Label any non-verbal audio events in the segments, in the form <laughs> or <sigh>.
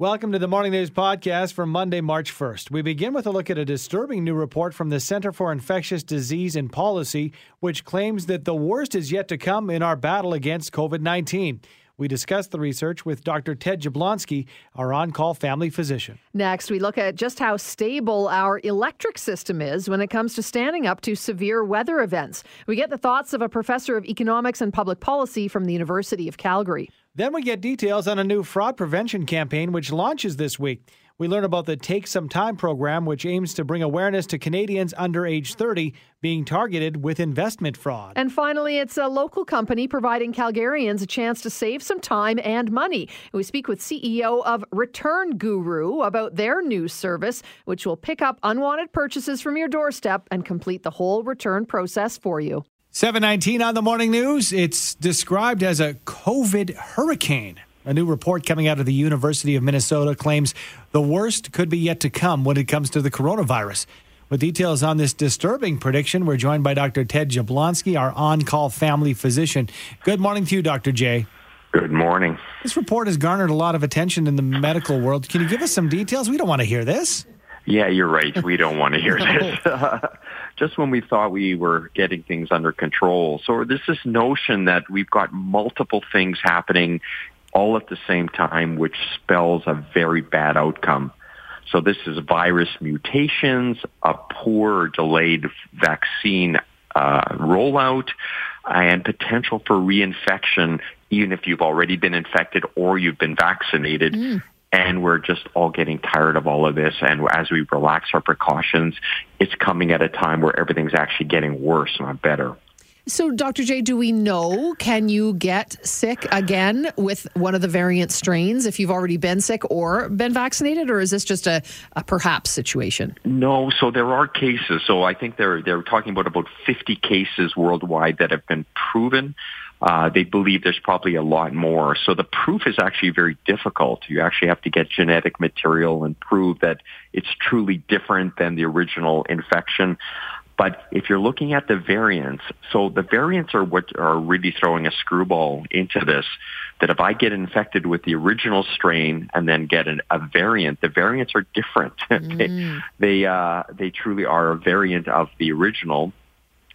Welcome to the Morning News Podcast for Monday, March 1st. We begin with a look at a disturbing new report from the Center for Infectious Disease and Policy, which claims that the worst is yet to come in our battle against COVID 19. We discuss the research with Dr. Ted Jablonski, our on call family physician. Next, we look at just how stable our electric system is when it comes to standing up to severe weather events. We get the thoughts of a professor of economics and public policy from the University of Calgary. Then we get details on a new fraud prevention campaign which launches this week. We learn about the Take Some Time program, which aims to bring awareness to Canadians under age 30 being targeted with investment fraud. And finally, it's a local company providing Calgarians a chance to save some time and money. We speak with CEO of Return Guru about their new service, which will pick up unwanted purchases from your doorstep and complete the whole return process for you. 719 on the morning news. It's described as a COVID hurricane. A new report coming out of the University of Minnesota claims the worst could be yet to come when it comes to the coronavirus. With details on this disturbing prediction, we're joined by Dr. Ted Jablonski, our on call family physician. Good morning to you, Dr. J. Good morning. This report has garnered a lot of attention in the medical world. Can you give us some details? We don't want to hear this. Yeah, you're right. We don't want to hear <laughs> this. <laughs> Just when we thought we were getting things under control. So there's this notion that we've got multiple things happening all at the same time, which spells a very bad outcome. So this is virus mutations, a poor delayed vaccine uh, rollout, and potential for reinfection, even if you've already been infected or you've been vaccinated. Mm. And we're just all getting tired of all of this. And as we relax our precautions, it's coming at a time where everything's actually getting worse, not better. So, Dr. J, do we know can you get sick again with one of the variant strains if you've already been sick or been vaccinated, or is this just a, a perhaps situation? No, so there are cases. So I think they're they're talking about about 50 cases worldwide that have been proven. Uh, they believe there's probably a lot more. So the proof is actually very difficult. You actually have to get genetic material and prove that it's truly different than the original infection. But if you're looking at the variants, so the variants are what are really throwing a screwball into this. That if I get infected with the original strain and then get an, a variant, the variants are different. <laughs> Mm. they they, uh, they truly are a variant of the original.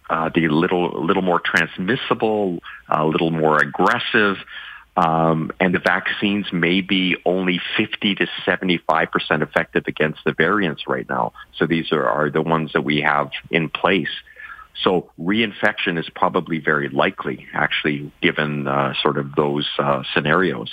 Uh, the little little more transmissible, a little more aggressive. Um, and the vaccines may be only 50 to 75 percent effective against the variants right now. So these are, are the ones that we have in place. So reinfection is probably very likely, actually, given uh, sort of those uh, scenarios.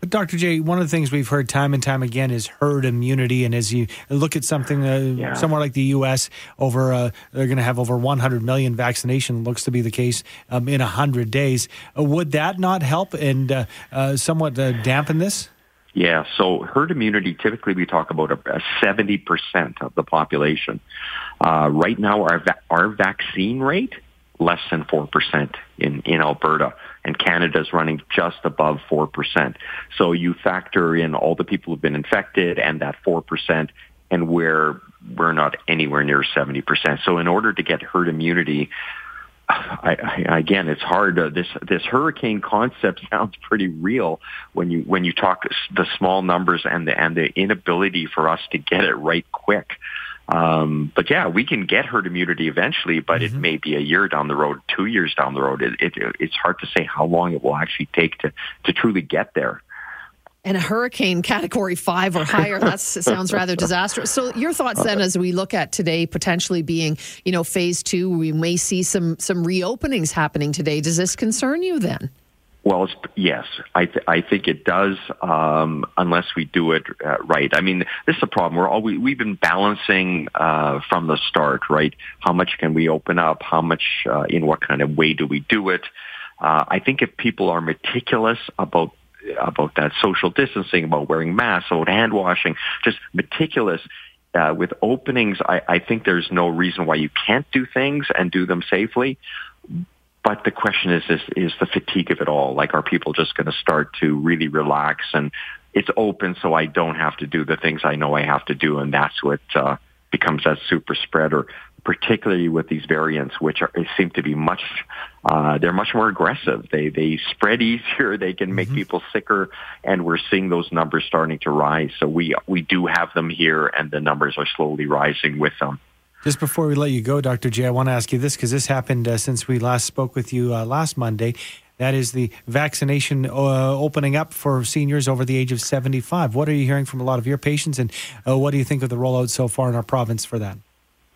But Dr. J, one of the things we've heard time and time again is herd immunity, and as you look at something uh, yeah. somewhere like the U.S., over uh, they're going to have over 100 million vaccination. Looks to be the case um, in 100 days. Uh, would that not help and uh, uh, somewhat uh, dampen this? Yeah, so herd immunity, typically we talk about a, a 70% of the population. right now, our, va- our vaccine rate, less than 4% in, in Alberta and Canada is running just above 4%. So you factor in all the people who've been infected and that 4%, and we're, we're not anywhere near 70%. So in order to get herd immunity, I, I, again, it's hard. Uh, this this hurricane concept <laughs> sounds pretty real when you when you talk the small numbers and the and the inability for us to get it right quick. Um, but yeah, we can get herd immunity eventually, but mm-hmm. it may be a year down the road, two years down the road. It, it, it's hard to say how long it will actually take to, to truly get there. And a hurricane category five or higher, that sounds rather <laughs> disastrous. So your thoughts then as we look at today potentially being, you know, phase two, we may see some some reopenings happening today. Does this concern you then? Well, yes, I th- I think it does, um, unless we do it uh, right. I mean, this is a problem. We're all we, we've been balancing uh, from the start, right? How much can we open up? How much? Uh, in what kind of way do we do it? Uh, I think if people are meticulous about about that social distancing, about wearing masks, about hand washing, just meticulous. Uh, with openings, I, I think there's no reason why you can't do things and do them safely. But the question is, is, is the fatigue of it all. Like, are people just going to start to really relax and it's open so I don't have to do the things I know I have to do. And that's what, uh, becomes that super spreader. particularly with these variants, which are, seem to be much, uh, they're much more aggressive. They they spread <laughs> easier. They can make mm-hmm. people sicker, and we're seeing those numbers starting to rise. So we we do have them here, and the numbers are slowly rising with them. Just before we let you go, Dr. J, I want to ask you this because this happened uh, since we last spoke with you uh, last Monday. That is the vaccination uh, opening up for seniors over the age of 75. What are you hearing from a lot of your patients, and uh, what do you think of the rollout so far in our province for that?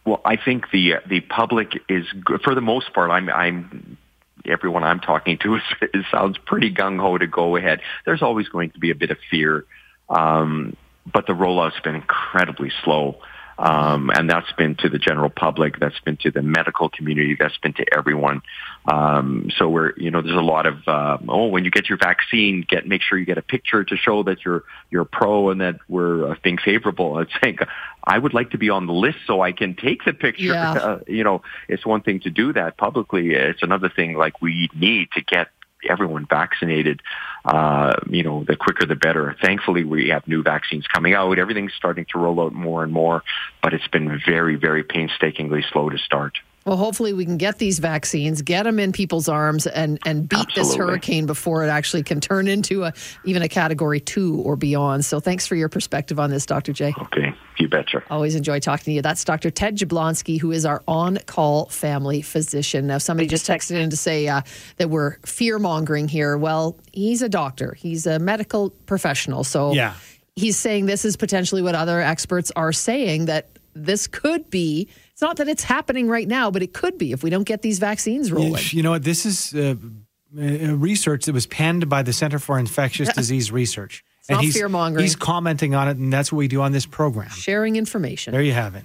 Well, I think the the public is, for the most part, I'm I'm everyone I'm talking to <laughs> is, it sounds pretty gung ho to go ahead. There's always going to be a bit of fear, um, but the rollout's been incredibly slow. Um, and that's been to the general public, that's been to the medical community, that's been to everyone. Um, so we're, you know, there's a lot of, uh, oh, when you get your vaccine, get make sure you get a picture to show that you're you're pro and that we're uh, being favorable. <laughs> It's like I would like to be on the list so I can take the picture. Yeah. <laughs> Uh, you know, it's one thing to do that publicly. It's another thing like we need to get everyone vaccinated. Uh, you know, the quicker the better. Thankfully, we have new vaccines coming out. Everything's starting to roll out more and more, but it's been very, very painstakingly slow to start. Well, hopefully we can get these vaccines, get them in people's arms, and and beat Absolutely. this hurricane before it actually can turn into a even a category two or beyond. So, thanks for your perspective on this, Dr. J. Okay, you betcha. Always enjoy talking to you. That's Dr. Ted Jablonski, who is our on-call family physician. Now, somebody just texted in to say uh, that we're fear mongering here. Well, he's a doctor. He's a medical professional. So, yeah. He's saying this is potentially what other experts are saying that this could be. Not that it's happening right now, but it could be if we don't get these vaccines rolling. You know what? This is uh, research that was penned by the Center for Infectious yeah. Disease Research. It's and not he's, fear mongering. He's commenting on it, and that's what we do on this program. Sharing information. There you have it.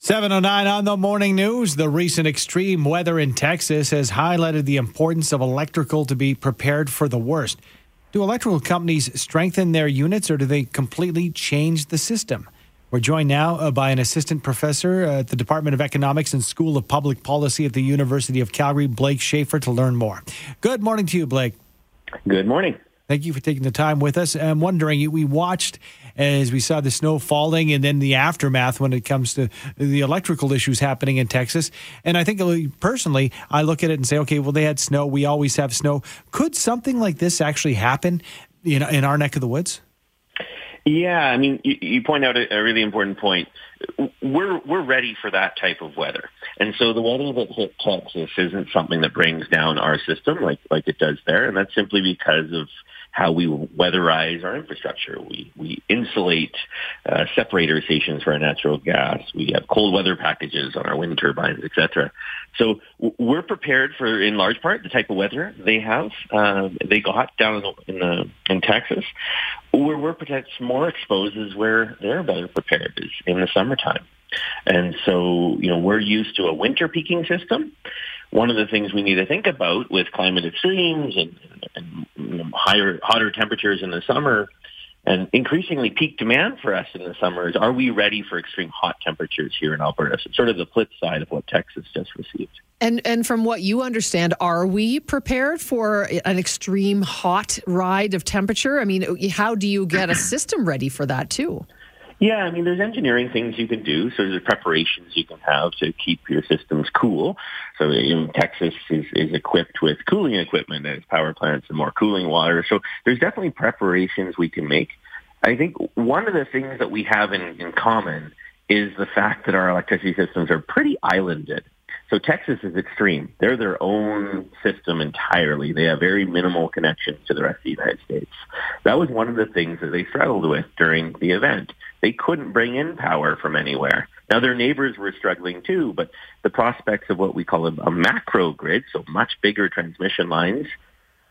709 on the morning news. The recent extreme weather in Texas has highlighted the importance of electrical to be prepared for the worst. Do electrical companies strengthen their units or do they completely change the system? We're joined now uh, by an assistant professor at the Department of Economics and School of Public Policy at the University of Calgary, Blake Shaffer, to learn more. Good morning to you, Blake. Good morning. Thank you for taking the time with us. I'm wondering, we watched as we saw the snow falling and then the aftermath when it comes to the electrical issues happening in Texas. And I think uh, personally, I look at it and say, okay, well, they had snow. We always have snow. Could something like this actually happen in, in our neck of the woods? Yeah, I mean, you, you point out a, a, really important point. We're we're ready for that type of weather, and so the weather that hit Texas isn't something that brings down our system like like it does there, and that's simply because of how we weatherize our infrastructure. We we insulate uh, separator stations for our natural gas. We have cold weather packages on our wind turbines, etc. So we're prepared for, in large part, the type of weather they have. Uh, they got down in the in Texas. Where we're perhaps more exposed is where they're better prepared is in the summertime. And so, you know, we're used to a winter peaking system. One of the things we need to think about with climate extremes and, and you know, higher, hotter temperatures in the summer and increasingly peak demand for us in the summer is are we ready for extreme hot temperatures here in Alberta? So sort of the flip side of what Texas just received. And and from what you understand, are we prepared for an extreme hot ride of temperature? I mean, how do you get a system ready for that too? Yeah, I mean, there's engineering things you can do. So there's preparations you can have to keep your systems cool. So you know, Texas is, is equipped with cooling equipment as power plants and more cooling water. So there's definitely preparations we can make. I think one of the things that we have in, in common is the fact that our electricity systems are pretty islanded. So Texas is extreme. They're their own system entirely. They have very minimal connections to the rest of the United States. That was one of the things that they struggled with during the event. They couldn't bring in power from anywhere. Now their neighbors were struggling too, but the prospects of what we call a, a macro grid, so much bigger transmission lines,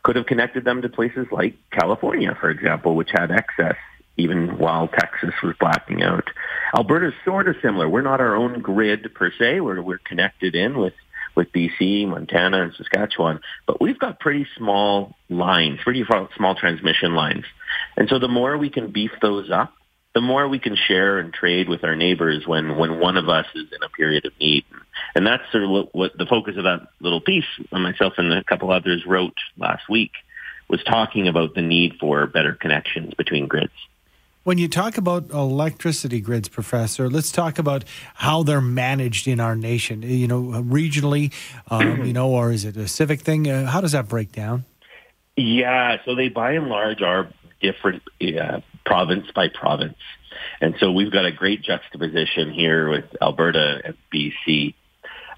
could have connected them to places like California, for example, which had excess even while Texas was blacking out. Alberta's sort of similar. We're not our own grid per se. We're, we're connected in with, with BC, Montana, and Saskatchewan, but we've got pretty small lines, pretty small transmission lines. And so the more we can beef those up, the more we can share and trade with our neighbors when, when one of us is in a period of need. And that's sort of what, what the focus of that little piece myself and a couple others wrote last week was talking about the need for better connections between grids. When you talk about electricity grids, Professor, let's talk about how they're managed in our nation. You know, regionally, um, <clears throat> you know, or is it a civic thing? Uh, how does that break down? Yeah, so they by and large are different uh, province by province. And so we've got a great juxtaposition here with Alberta and BC,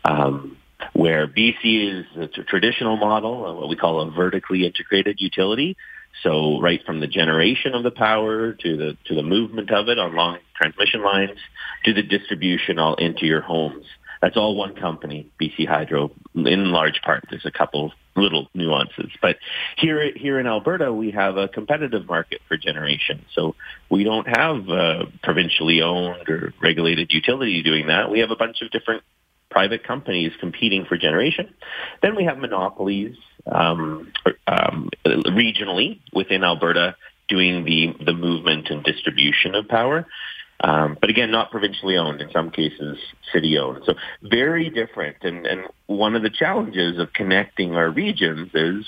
um, where BC is a traditional model, what we call a vertically integrated utility. So right from the generation of the power to the to the movement of it on long transmission lines to the distribution all into your homes. That's all one company, BC Hydro, in large part. There's a couple little nuances, but here here in Alberta, we have a competitive market for generation. So we don't have a provincially owned or regulated utility doing that. We have a bunch of different private companies competing for generation. Then we have monopolies um, um, regionally within Alberta doing the the movement and distribution of power. Um, but again, not provincially owned. In some cases, city owned. So very different. And, and one of the challenges of connecting our regions is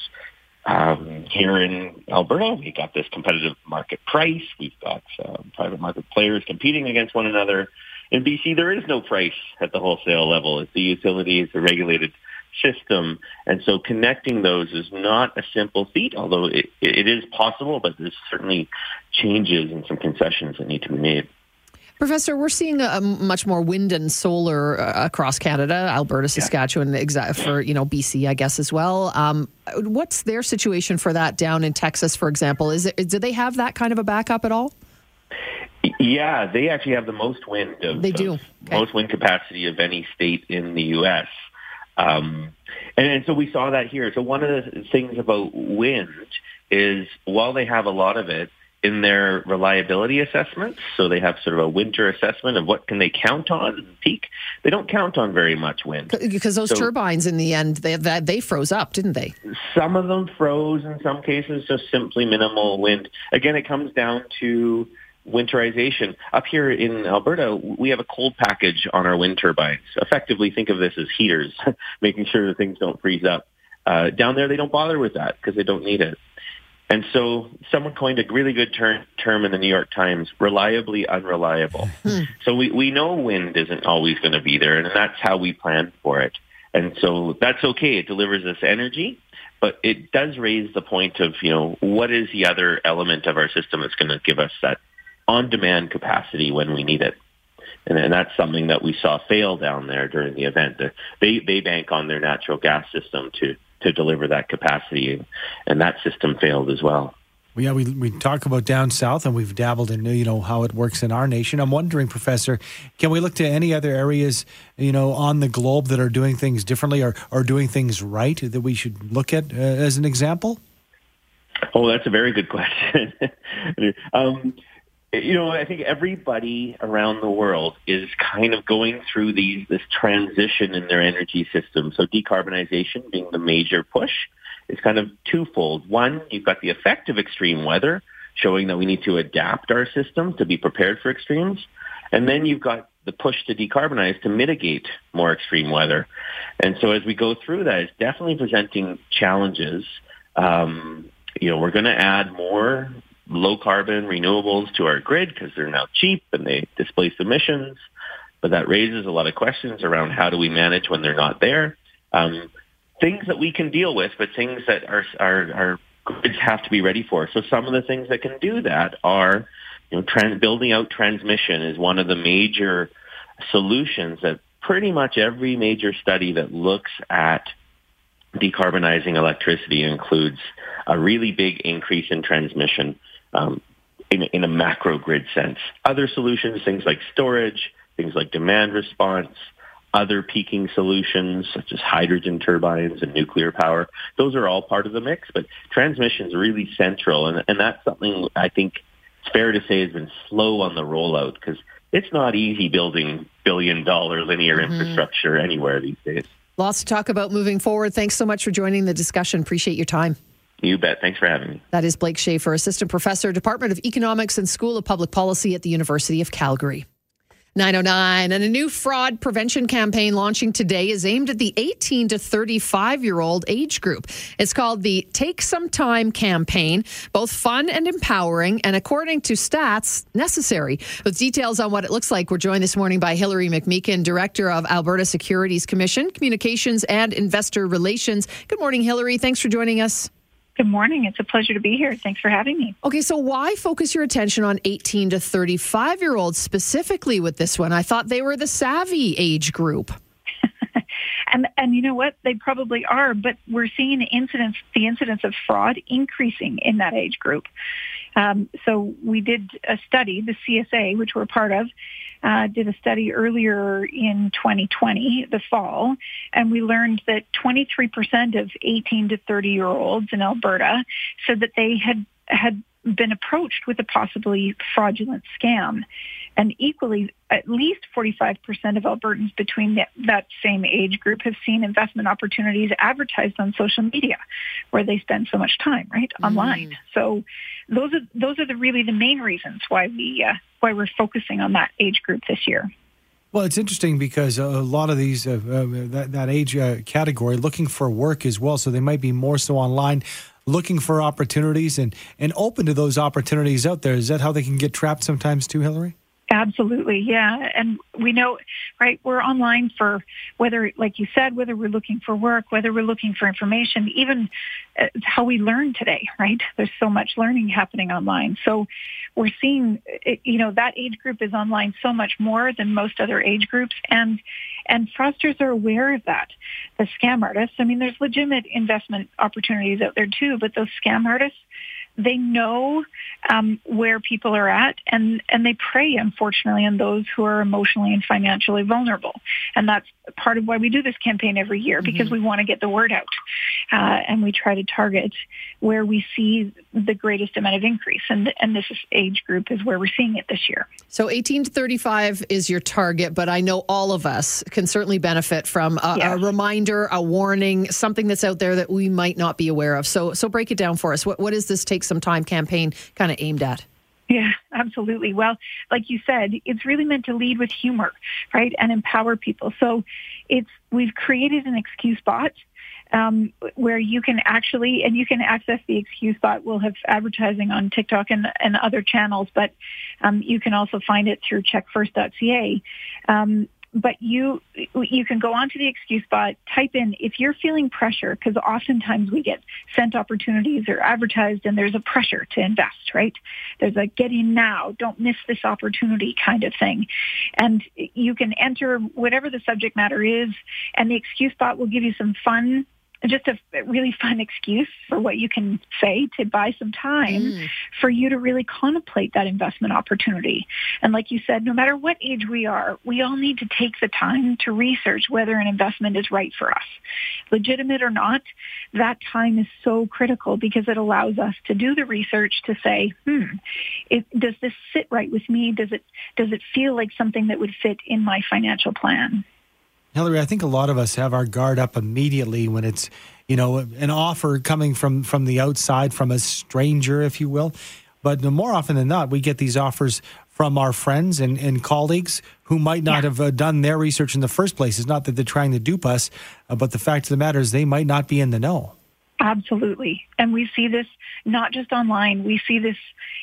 um, here in Alberta, we've got this competitive market price. We've got uh, private market players competing against one another. In BC, there is no price at the wholesale level. It's the utility, it's a regulated system. And so connecting those is not a simple feat, although it, it is possible, but there's certainly changes and some concessions that need to be made. Professor, we're seeing a, much more wind and solar uh, across Canada, Alberta, Saskatchewan, yeah. for you know BC, I guess as well. Um, what's their situation for that down in Texas, for example? Is it, do they have that kind of a backup at all? Yeah, they actually have the most wind. Of, they do okay. most wind capacity of any state in the U.S. Um, and, and so we saw that here. So one of the things about wind is while they have a lot of it, in their reliability assessments. So they have sort of a winter assessment of what can they count on in peak. They don't count on very much wind because those so, turbines in the end they they froze up, didn't they? Some of them froze. In some cases, just simply minimal wind. Again, it comes down to winterization. Up here in Alberta, we have a cold package on our wind turbines. Effectively, think of this as heaters, <laughs> making sure that things don't freeze up. Uh, down there, they don't bother with that because they don't need it. And so someone coined a really good ter- term in the New York Times, reliably unreliable. Hmm. so we, we know wind isn't always going to be there, and that's how we plan for it. And so that's okay. It delivers us energy, but it does raise the point of, you know, what is the other element of our system that's going to give us that on-demand capacity when we need it? And, and that's something that we saw fail down there during the event. They, they bank on their natural gas system to to deliver that capacity, and that system failed as well. Well, yeah, we we talk about down south, and we've dabbled in you know how it works in our nation. I'm wondering, Professor, can we look to any other areas you know on the globe that are doing things differently or or doing things right that we should look at uh, as an example? Oh, that's a very good question. <laughs> um, you know, I think everybody around the world is kind of going through these this transition in their energy system. So decarbonization being the major push is kind of twofold. One, you've got the effect of extreme weather, showing that we need to adapt our system to be prepared for extremes. And then you've got the push to decarbonize to mitigate more extreme weather. And so as we go through that, it's definitely presenting challenges. Um, you know, we're going to add more low carbon renewables to our grid because they're now cheap and they displace emissions. But that raises a lot of questions around how do we manage when they're not there. Um, things that we can deal with, but things that our, our, our grids have to be ready for. So some of the things that can do that are, you know, trans- building out transmission is one of the major solutions that pretty much every major study that looks at decarbonizing electricity includes a really big increase in transmission um, in, in a macro grid sense. Other solutions, things like storage, things like demand response, other peaking solutions such as hydrogen turbines and nuclear power. Those are all part of the mix, but transmission is really central. And, and that's something I think it's fair to say has been slow on the rollout because it's not easy building billion dollar linear mm-hmm. infrastructure anywhere these days. Lots to talk about moving forward. Thanks so much for joining the discussion. Appreciate your time. You bet. Thanks for having me. That is Blake Shaffer, Assistant Professor, Department of Economics and School of Public Policy at the University of Calgary. 909 and a new fraud prevention campaign launching today is aimed at the 18 to 35 year old age group. It's called the Take Some Time campaign, both fun and empowering, and according to stats, necessary. With details on what it looks like, we're joined this morning by Hillary McMeekin, Director of Alberta Securities Commission, Communications and Investor Relations. Good morning, Hillary. Thanks for joining us. Good morning. It's a pleasure to be here. Thanks for having me. Okay, so why focus your attention on 18 to 35 year olds specifically with this one? I thought they were the savvy age group. <laughs> and and you know what? They probably are, but we're seeing the incidence the incidence of fraud increasing in that age group. Um, so we did a study, the CSA, which we're part of, uh, did a study earlier in 2020, the fall, and we learned that 23% of 18 to 30 year olds in Alberta said that they had had been approached with a possibly fraudulent scam. And equally, at least 45% of Albertans between that, that, same age group have seen investment opportunities advertised on social media where they spend so much time, right, mm. online. So those are, those are the really the main reasons why we, uh, why we're focusing on that age group this year. Well, it's interesting because a lot of these uh, uh, that, that age uh, category looking for work as well, so they might be more so online, looking for opportunities and and open to those opportunities out there. Is that how they can get trapped sometimes too, Hillary? Absolutely, yeah. And we know, right, we're online for whether, like you said, whether we're looking for work, whether we're looking for information, even uh, how we learn today, right? There's so much learning happening online. So we're seeing, you know, that age group is online so much more than most other age groups. And, and fraudsters are aware of that. The scam artists, I mean, there's legitimate investment opportunities out there too, but those scam artists, they know um, where people are at and, and they prey, unfortunately, on those who are emotionally and financially vulnerable. And that's part of why we do this campaign every year because mm-hmm. we want to get the word out. Uh, and we try to target where we see the greatest amount of increase. And, and this age group is where we're seeing it this year. So 18 to 35 is your target, but I know all of us can certainly benefit from a, yes. a reminder, a warning, something that's out there that we might not be aware of. So, so break it down for us. What, what is this Take Some Time campaign kind of aimed at? Yeah, absolutely. Well, like you said, it's really meant to lead with humor, right, and empower people. So it's we've created an excuse bot um, where you can actually and you can access the excuse bot. We'll have advertising on TikTok and, and other channels, but um, you can also find it through checkfirst.ca. Um, but you you can go onto the excuse bot, type in if you're feeling pressure, because oftentimes we get sent opportunities or advertised and there's a pressure to invest, right? There's a get in now, don't miss this opportunity kind of thing. And you can enter whatever the subject matter is and the excuse bot will give you some fun just a really fun excuse for what you can say to buy some time mm. for you to really contemplate that investment opportunity. And like you said, no matter what age we are, we all need to take the time to research whether an investment is right for us. Legitimate or not, that time is so critical because it allows us to do the research to say, hmm, does this sit right with me? Does it, does it feel like something that would fit in my financial plan? Hillary, I think a lot of us have our guard up immediately when it's, you know, an offer coming from from the outside, from a stranger, if you will. But more often than not, we get these offers from our friends and, and colleagues who might not yeah. have uh, done their research in the first place. It's not that they're trying to dupe us, uh, but the fact of the matter is they might not be in the know. Absolutely. And we see this not just online. We see this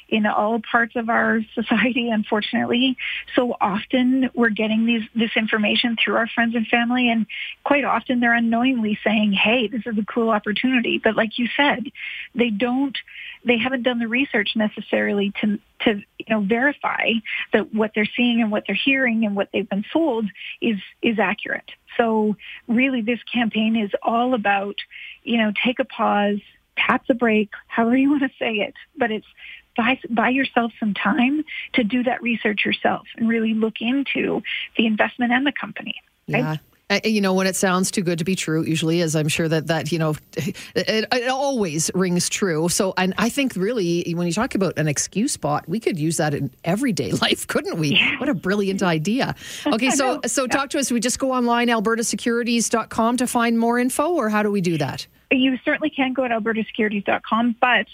in all parts of our <laughs> society, unfortunately. So often we're getting these, this information through our friends and family and quite often they're unknowingly saying, hey, this is a cool opportunity. But like you said, they don't, they haven't done the research necessarily to, to, you know, verify that what they're seeing and what they're hearing and what they've been sold is, is accurate. So really this campaign is all about, you know, take a pause, tap the brake, however you want to say it, but it's buy, buy yourself some time to do that research yourself and really look into the investment and the company. Right? Yeah. Uh, you know, when it sounds too good to be true, usually is. I'm sure that that you know, <laughs> it, it always rings true. So, and I think really, when you talk about an excuse bot, we could use that in everyday <laughs> life, couldn't we? Yeah. What a brilliant idea. <laughs> Okay, so so yeah. talk to us. We just go online, albertasecurities.com to find more info, or how do we do that? You certainly can go at albertasecurities.com, but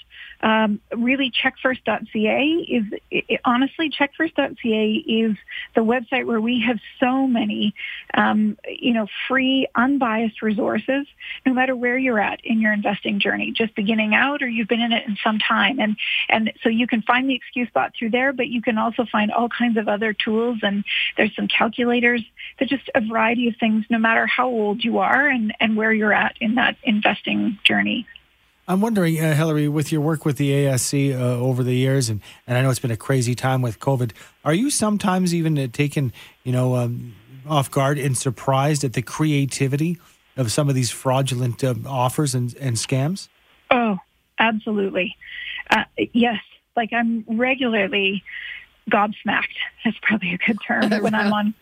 um, really checkfirst.ca is it, honestly checkfirst.ca is the website where we have so many um, you know free unbiased resources no matter where you're at in your investing journey just beginning out or you've been in it in some time. And and so you can find the excuse bot through there but you can also find all kinds of other tools and there's some calculators there's just a variety of things no matter how old you are and and where you're at in that investing journey I'm wondering, uh, Hillary, with your work with the ASC uh, over the years, and, and I know it's been a crazy time with COVID, are you sometimes even uh, taken, you know, um, off guard and surprised at the creativity of some of these fraudulent uh, offers and, and scams? Oh, absolutely. Uh, yes. Like I'm regularly gobsmacked. That's probably a good term <laughs> when I'm on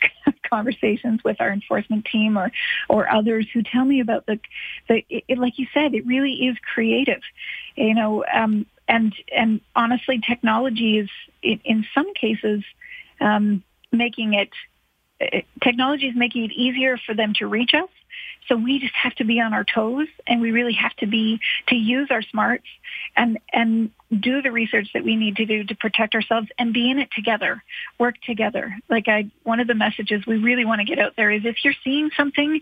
conversations with our enforcement team or or others who tell me about the the it, like you said, it really is creative, you know. Um, and and honestly, technology is in, in some cases um, making it technology is making it easier for them to reach us so we just have to be on our toes and we really have to be, to use our smarts and, and do the research that we need to do to protect ourselves and be in it together, work together. Like I, one of the messages we really want to get out there is if you're seeing something,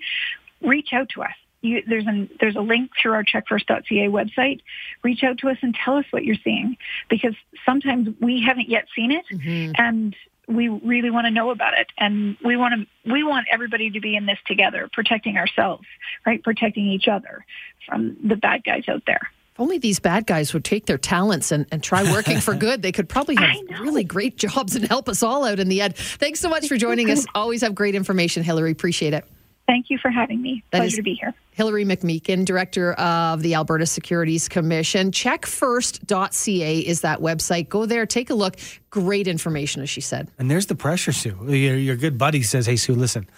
reach out to us. You, there's a there's a link through our checkfirst.ca website. Reach out to us and tell us what you're seeing because sometimes we haven't yet seen it, mm-hmm. and we really want to know about it. And we want to we want everybody to be in this together protecting ourselves right? Protecting each other from the bad guys out there. If only these bad guys would take their talents and, and try working for good. They could probably <laughs> have really great jobs and help us all out in the end. Thanks so much for joining us. always have great information hillary. Appreciate it Thank you for having me. That Pleasure to be here. Hillary McMeekin, Director of the Alberta Securities Commission. Checkfirst.ca is that website. Go there, take a look. Great information, as she said. And there's the pressure, Sue. Your, your good buddy says, Hey, Sue, listen,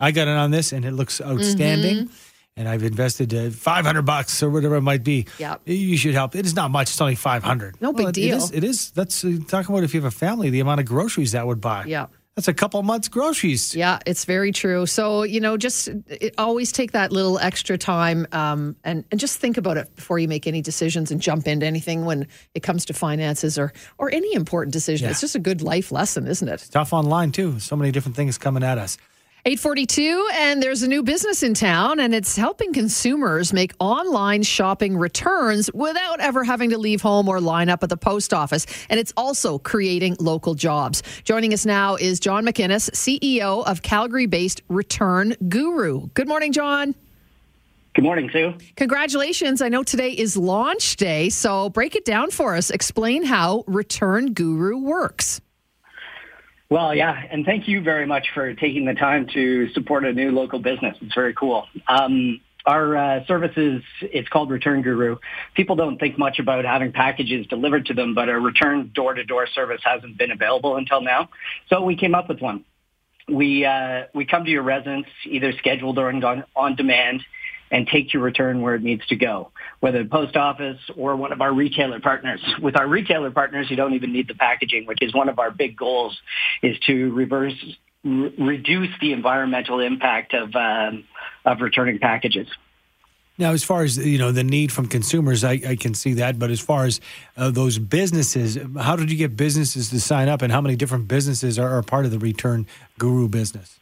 I got it on this and it looks outstanding. Mm-hmm. And I've invested uh, 500 bucks or whatever it might be. Yeah. You should help. It is not much. It's only 500. No well, big deal. It is. It is that's uh, talking about if you have a family, the amount of groceries that would buy. Yeah. That's a couple months' groceries. Yeah, it's very true. So, you know, just always take that little extra time um, and, and just think about it before you make any decisions and jump into anything when it comes to finances or, or any important decision. Yeah. It's just a good life lesson, isn't it? It's tough online, too. So many different things coming at us. 842, and there's a new business in town, and it's helping consumers make online shopping returns without ever having to leave home or line up at the post office. And it's also creating local jobs. Joining us now is John McInnes, CEO of Calgary based Return Guru. Good morning, John. Good morning, Sue. Congratulations. I know today is launch day, so break it down for us. Explain how Return Guru works. Well, yeah, and thank you very much for taking the time to support a new local business. It's very cool. Um, our uh, services, it's called Return Guru. People don't think much about having packages delivered to them, but a return door-to-door service hasn't been available until now. So we came up with one. We uh, we come to your residence, either scheduled or on, on demand, and take your return where it needs to go, whether the post office or one of our retailer partners. With our retailer partners, you don't even need the packaging, which is one of our big goals, is to reverse re- reduce the environmental impact of um, of returning packages. Now, as far as you know, the need from consumers, I, I can see that. But as far as uh, those businesses, how did you get businesses to sign up, and how many different businesses are, are part of the Return Guru business?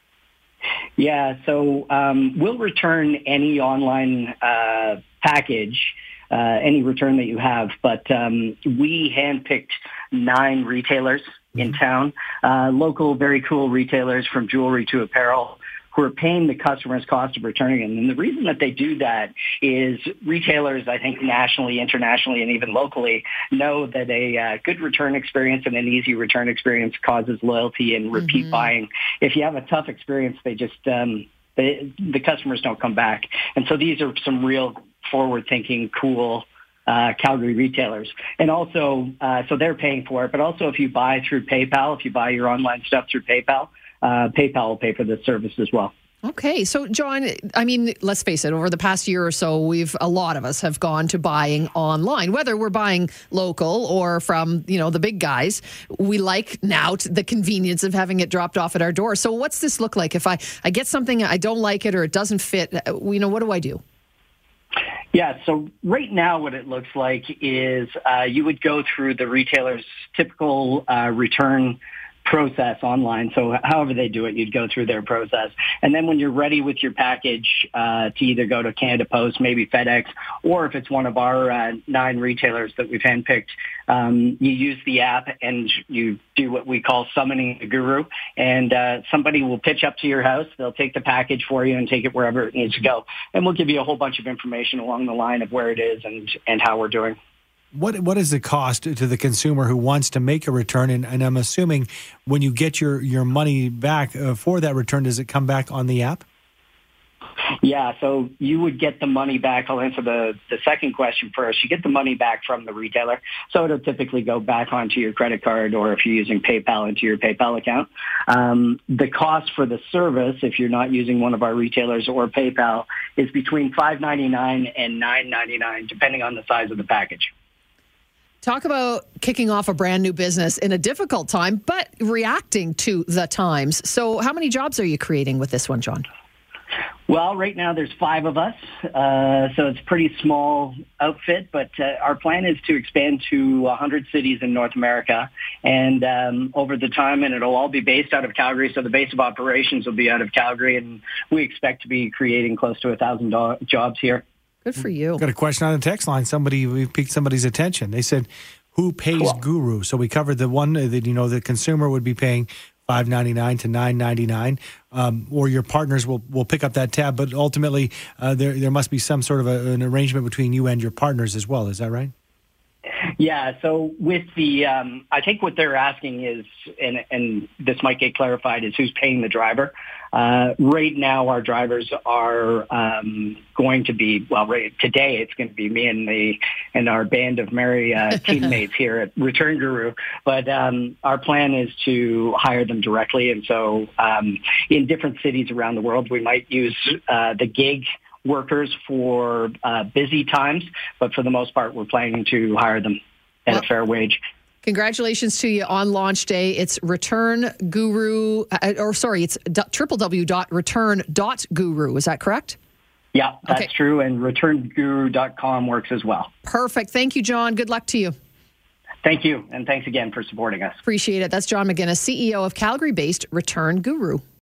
Yeah, so um, we'll return any online uh, package, uh, any return that you have, but um, we handpicked nine retailers in mm-hmm. town, uh, local, very cool retailers from jewelry to apparel who are paying the customer's cost of returning them. And the reason that they do that is retailers, I think nationally, internationally, and even locally know that a uh, good return experience and an easy return experience causes loyalty and repeat mm-hmm. buying. If you have a tough experience, they just, um, they, the customers don't come back. And so these are some real forward-thinking, cool uh, Calgary retailers. And also, uh, so they're paying for it, but also if you buy through PayPal, if you buy your online stuff through PayPal, uh, PayPal will pay for this service as well. Okay, so John, I mean, let's face it. Over the past year or so, we've a lot of us have gone to buying online, whether we're buying local or from you know the big guys. We like now the convenience of having it dropped off at our door. So, what's this look like if I I get something I don't like it or it doesn't fit? Uh, you know, what do I do? Yeah, so right now what it looks like is uh, you would go through the retailer's typical uh, return process online. So however they do it, you'd go through their process. And then when you're ready with your package uh, to either go to Canada Post, maybe FedEx, or if it's one of our uh, nine retailers that we've handpicked, um, you use the app and you do what we call summoning the guru. And uh, somebody will pitch up to your house. They'll take the package for you and take it wherever it needs to go. And we'll give you a whole bunch of information along the line of where it is and, and how we're doing. What what is the cost to the consumer who wants to make a return? And, and I'm assuming when you get your your money back uh, for that return, does it come back on the app? Yeah, so you would get the money back. I'll answer the, the second question first. You get the money back from the retailer. So it'll typically go back onto your credit card or if you're using PayPal into your PayPal account. Um, the cost for the service, if you're not using one of our retailers or PayPal, is between $5.99 and $9.99, depending on the size of the package. Talk about kicking off a brand new business in a difficult time, but reacting to the times. So, how many jobs are you creating with this one, John? Well, right now there's five of us, uh, so it's pretty small outfit. But uh, our plan is to expand to 100 cities in North America, and um, over the time, and it'll all be based out of Calgary. So the base of operations will be out of Calgary, and we expect to be creating close to a thousand jobs here. Good for you. Got a question on the text line. Somebody we piqued somebody's attention. They said, "Who pays cool. Guru?" So we covered the one that you know the consumer would be paying five ninety nine to nine ninety nine, um, or your partners will will pick up that tab. But ultimately, uh, there there must be some sort of a, an arrangement between you and your partners as well. Is that right? Yeah. So with the, um, I think what they're asking is, and, and this might get clarified, is who's paying the driver. Uh, right now, our drivers are um, going to be well. Right, today, it's going to be me and the and our band of merry uh, <laughs> teammates here at Return Guru. But um, our plan is to hire them directly, and so um, in different cities around the world, we might use uh, the gig workers for uh, busy times, but for the most part, we're planning to hire them at a fair wage. Congratulations to you on launch day. It's Return Guru, uh, or sorry, it's www.return.guru. Is that correct? Yeah, that's okay. true. And returnguru.com works as well. Perfect. Thank you, John. Good luck to you. Thank you. And thanks again for supporting us. Appreciate it. That's John McGinnis, CEO of Calgary based Return Guru.